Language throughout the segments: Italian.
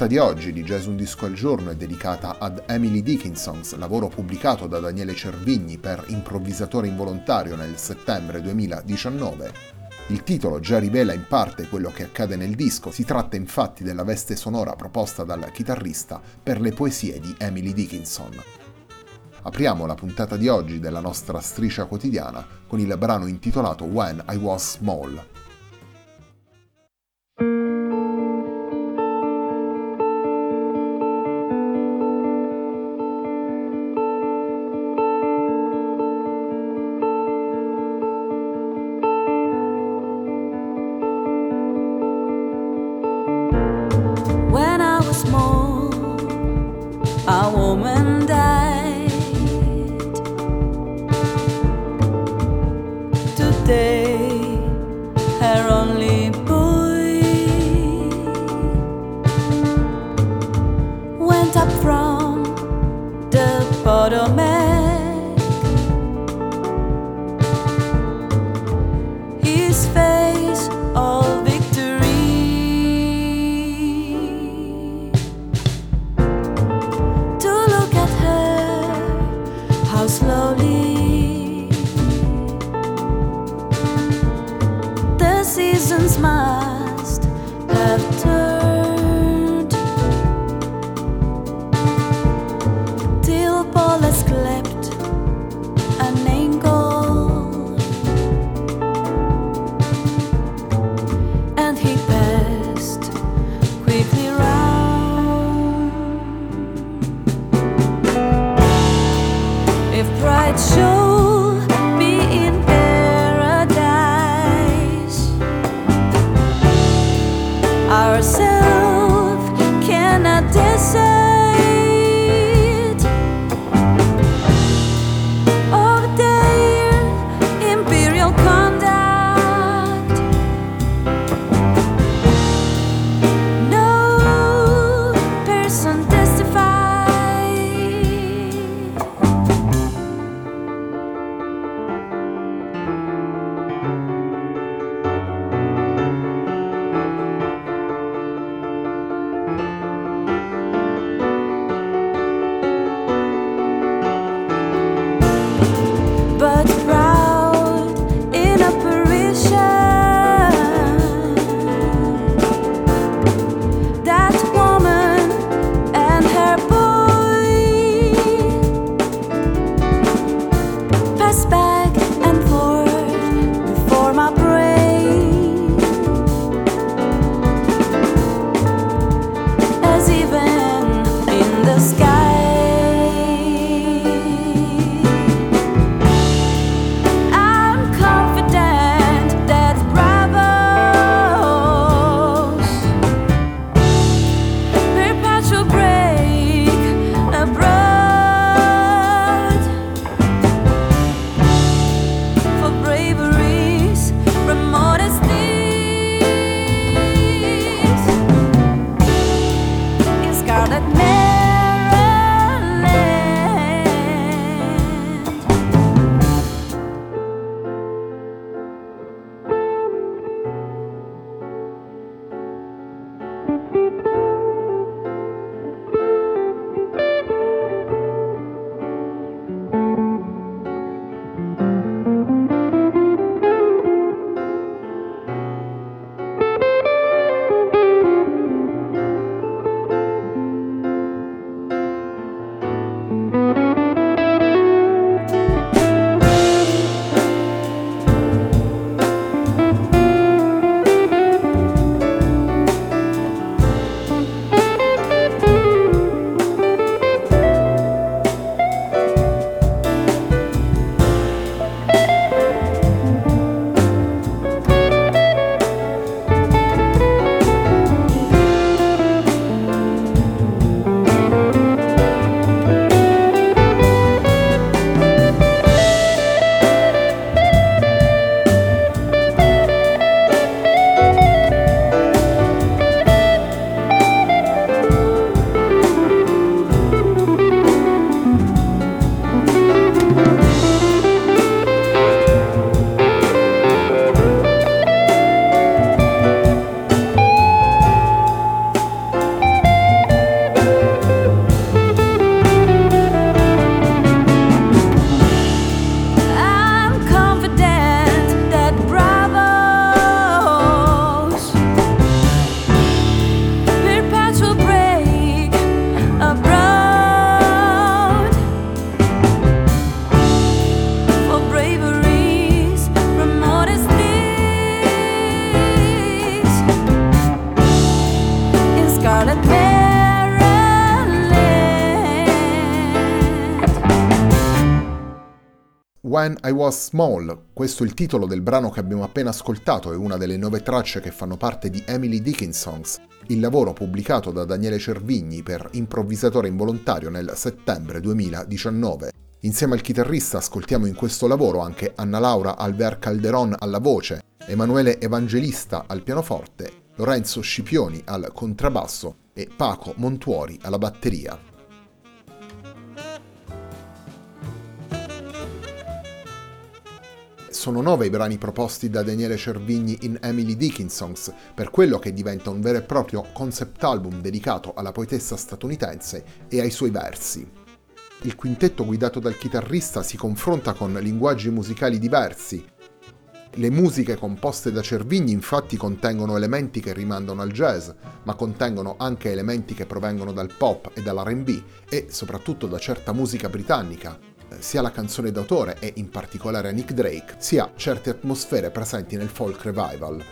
Puntata di oggi di Jazz Un Disco al Giorno è dedicata ad Emily Dickinson's lavoro pubblicato da Daniele Cervigni per Improvvisatore involontario nel settembre 2019. Il titolo già rivela in parte quello che accade nel disco, si tratta infatti della veste sonora proposta dal chitarrista per le poesie di Emily Dickinson. Apriamo la puntata di oggi della nostra striscia quotidiana con il brano intitolato When I Was Small. up from the bottom When I Was Small, questo è il titolo del brano che abbiamo appena ascoltato, è una delle nove tracce che fanno parte di Emily Dickinson's, il lavoro pubblicato da Daniele Cervigni per Improvvisatore involontario nel settembre 2019. Insieme al chitarrista ascoltiamo in questo lavoro anche Anna Laura Alver Calderon alla voce, Emanuele Evangelista al pianoforte, Lorenzo Scipioni al contrabbasso e Paco Montuori alla batteria. Sono nove i brani proposti da Daniele Cervigni in Emily Dickinson's, per quello che diventa un vero e proprio concept album dedicato alla poetessa statunitense e ai suoi versi. Il quintetto guidato dal chitarrista si confronta con linguaggi musicali diversi. Le musiche composte da Cervigni infatti contengono elementi che rimandano al jazz, ma contengono anche elementi che provengono dal pop e dall'RB e soprattutto da certa musica britannica, sia la canzone d'autore e in particolare a Nick Drake, sia certe atmosfere presenti nel folk revival.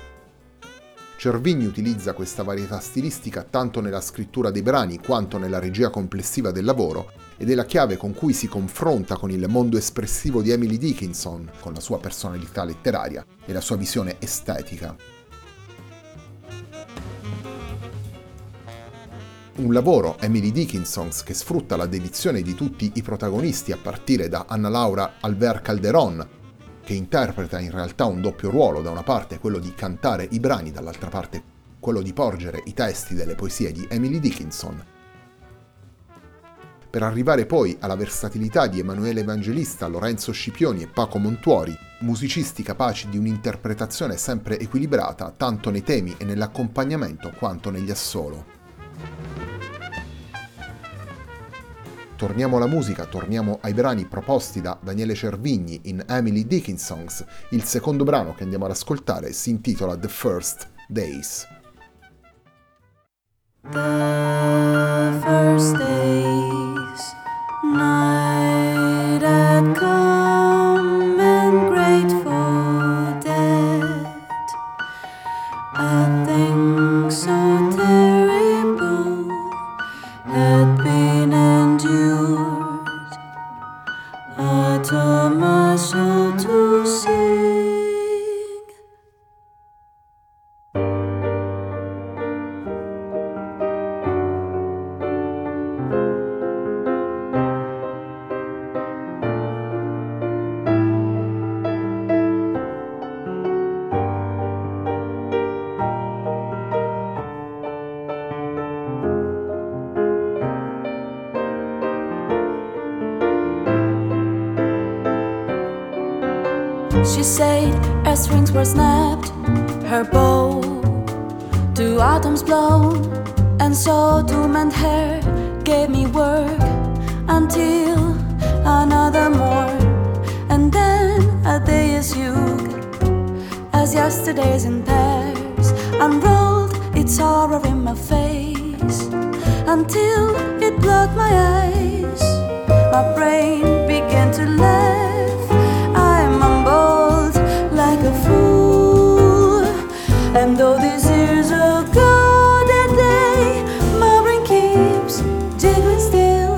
Cervigni utilizza questa varietà stilistica tanto nella scrittura dei brani quanto nella regia complessiva del lavoro ed è la chiave con cui si confronta con il mondo espressivo di Emily Dickinson, con la sua personalità letteraria e la sua visione estetica. Un lavoro, Emily Dickinson's, che sfrutta la dedizione di tutti i protagonisti a partire da Anna Laura Alver Calderon, che interpreta in realtà un doppio ruolo, da una parte quello di cantare i brani, dall'altra parte quello di porgere i testi delle poesie di Emily Dickinson, per arrivare poi alla versatilità di Emanuele Evangelista, Lorenzo Scipioni e Paco Montuori, musicisti capaci di un'interpretazione sempre equilibrata tanto nei temi e nell'accompagnamento quanto negli assolo. Torniamo alla musica, torniamo ai brani proposti da Daniele Cervigni in Emily Dickinson's. Il secondo brano che andiamo ad ascoltare si intitola The First Days. The first days, her bow to atoms blown, and so to mend hair gave me work until another morn, and then a day is you, as yesterday's in pairs unrolled its horror in my face until it blocked my eyes. My brain began to laugh. And though these years ago that day, my brain keeps jiggling still,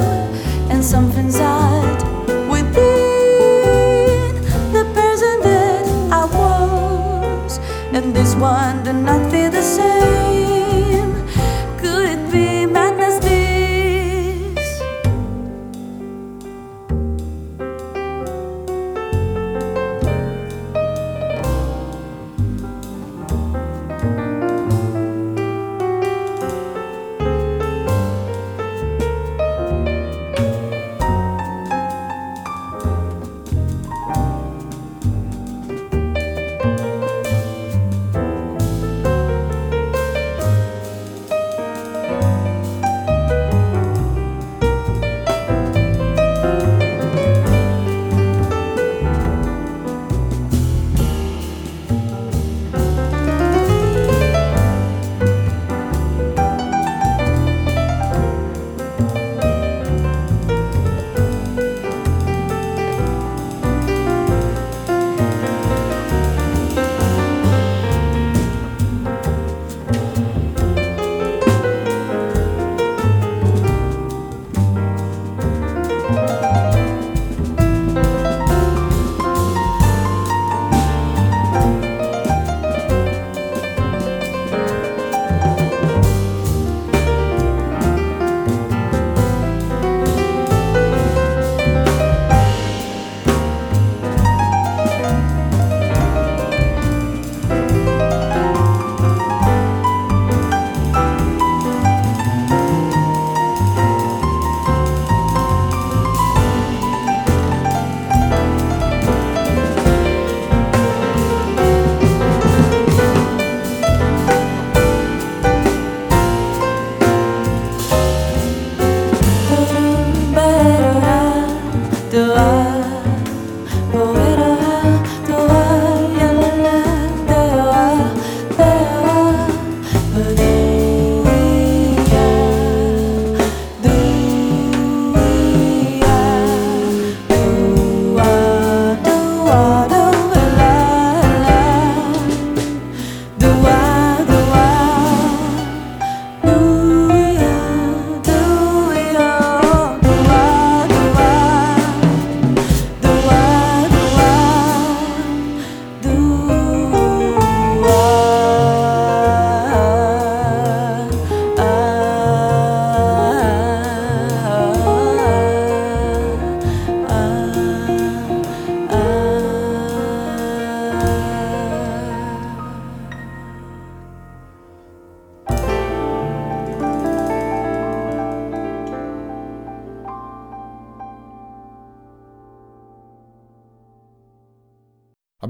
and something's odd within the person that I was, and this one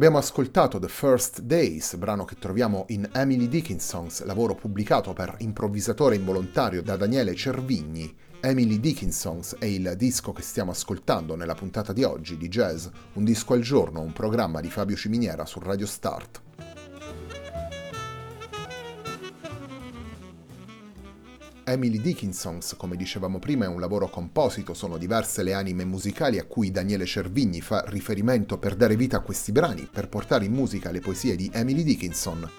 Abbiamo ascoltato The First Days, brano che troviamo in Emily Dickinson's lavoro pubblicato per improvvisatore involontario da Daniele Cervigni. Emily Dickinson's è il disco che stiamo ascoltando nella puntata di oggi di Jazz, un disco al giorno, un programma di Fabio Ciminiera su Radio Start. Emily Dickinson's, come dicevamo prima, è un lavoro composito, sono diverse le anime musicali a cui Daniele Cervigni fa riferimento per dare vita a questi brani, per portare in musica le poesie di Emily Dickinson.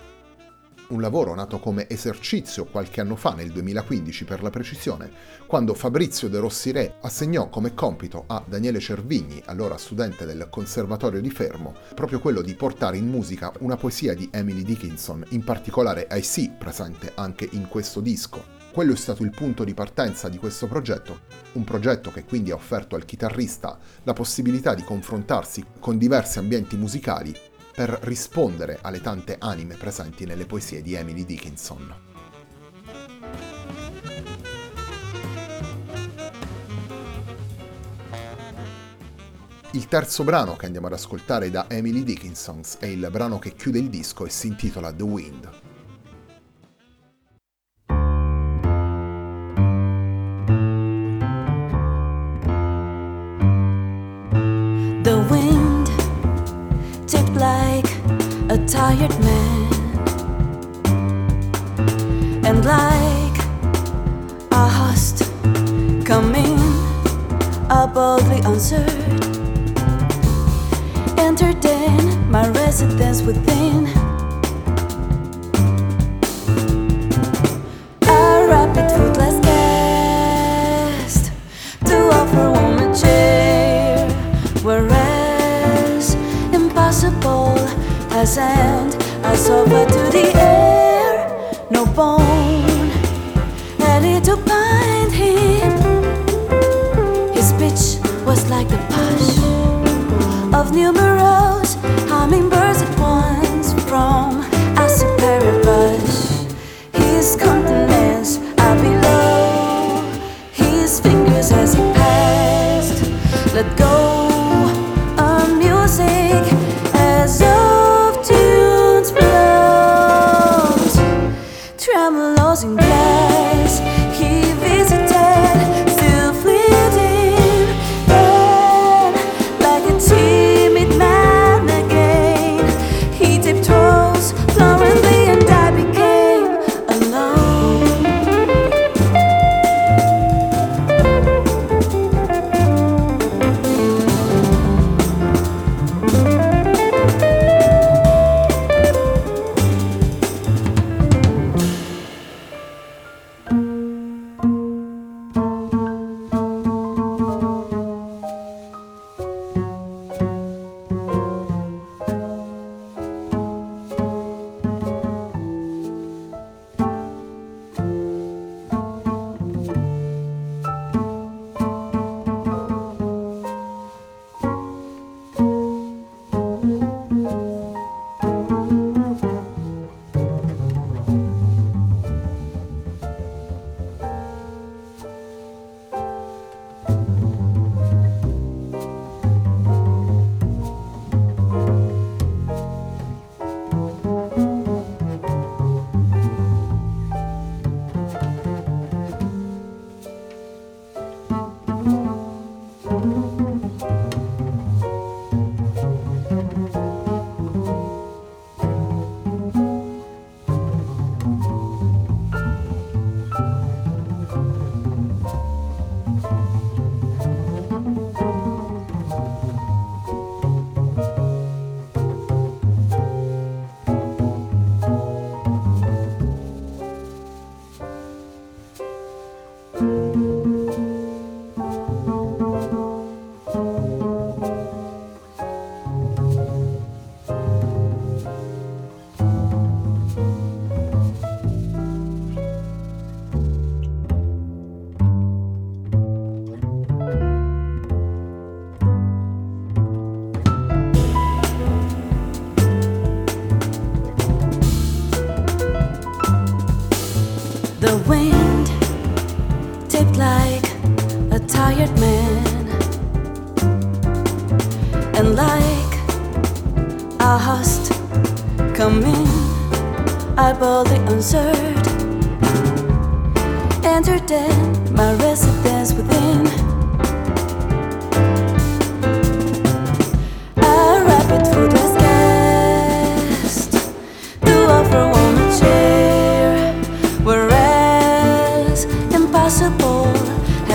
Un lavoro nato come esercizio qualche anno fa, nel 2015 per la precisione, quando Fabrizio De Rossi Re assegnò come compito a Daniele Cervigni, allora studente del Conservatorio di Fermo, proprio quello di portare in musica una poesia di Emily Dickinson, in particolare I See, presente anche in questo disco. Quello è stato il punto di partenza di questo progetto, un progetto che quindi ha offerto al chitarrista la possibilità di confrontarsi con diversi ambienti musicali per rispondere alle tante anime presenti nelle poesie di Emily Dickinson. Il terzo brano che andiamo ad ascoltare da Emily Dickinson è il brano che chiude il disco e si intitola The Wind. Sand I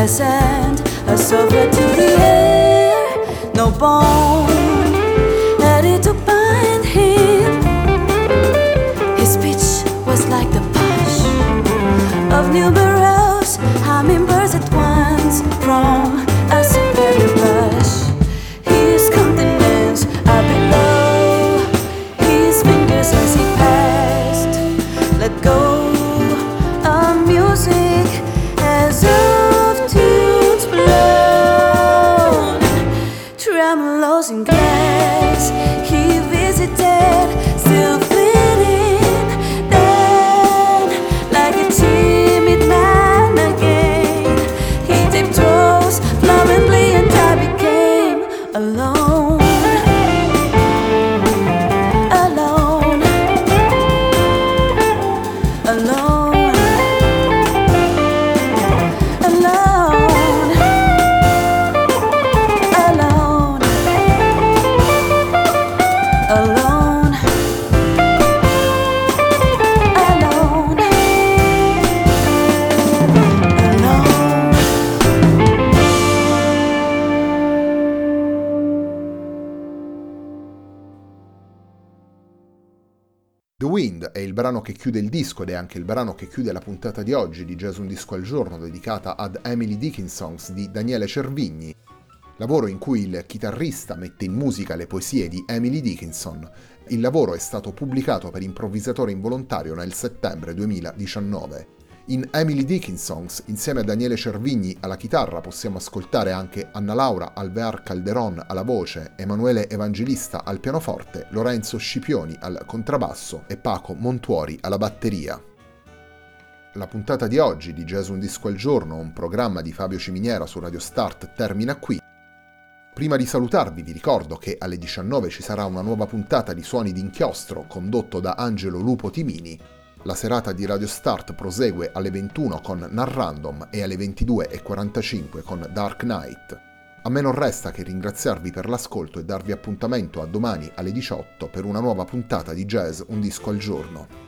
sent a sofa to the air. No bone ready to bind him. His speech was like the push of numerous hummingbirds at once from The Wind è il brano che chiude il disco ed è anche il brano che chiude la puntata di oggi di Jazz Un Disco al Giorno dedicata ad Emily Dickinsons di Daniele Cervigni, lavoro in cui il chitarrista mette in musica le poesie di Emily Dickinson. Il lavoro è stato pubblicato per improvvisatore involontario nel settembre 2019. In Emily Dickinsons, insieme a Daniele Cervigni alla chitarra, possiamo ascoltare anche Anna Laura Alvear Calderon alla voce, Emanuele Evangelista al pianoforte, Lorenzo Scipioni al contrabbasso e Paco Montuori alla batteria. La puntata di oggi di Jazz Un Disco al Giorno, un programma di Fabio Ciminiera su Radio Start, termina qui. Prima di salutarvi vi ricordo che alle 19 ci sarà una nuova puntata di Suoni d'inchiostro condotto da Angelo Lupo Timini. La serata di Radio Start prosegue alle 21 con Narrandom e alle 22.45 con Dark Knight. A me non resta che ringraziarvi per l'ascolto e darvi appuntamento a domani alle 18 per una nuova puntata di Jazz Un Disco al Giorno.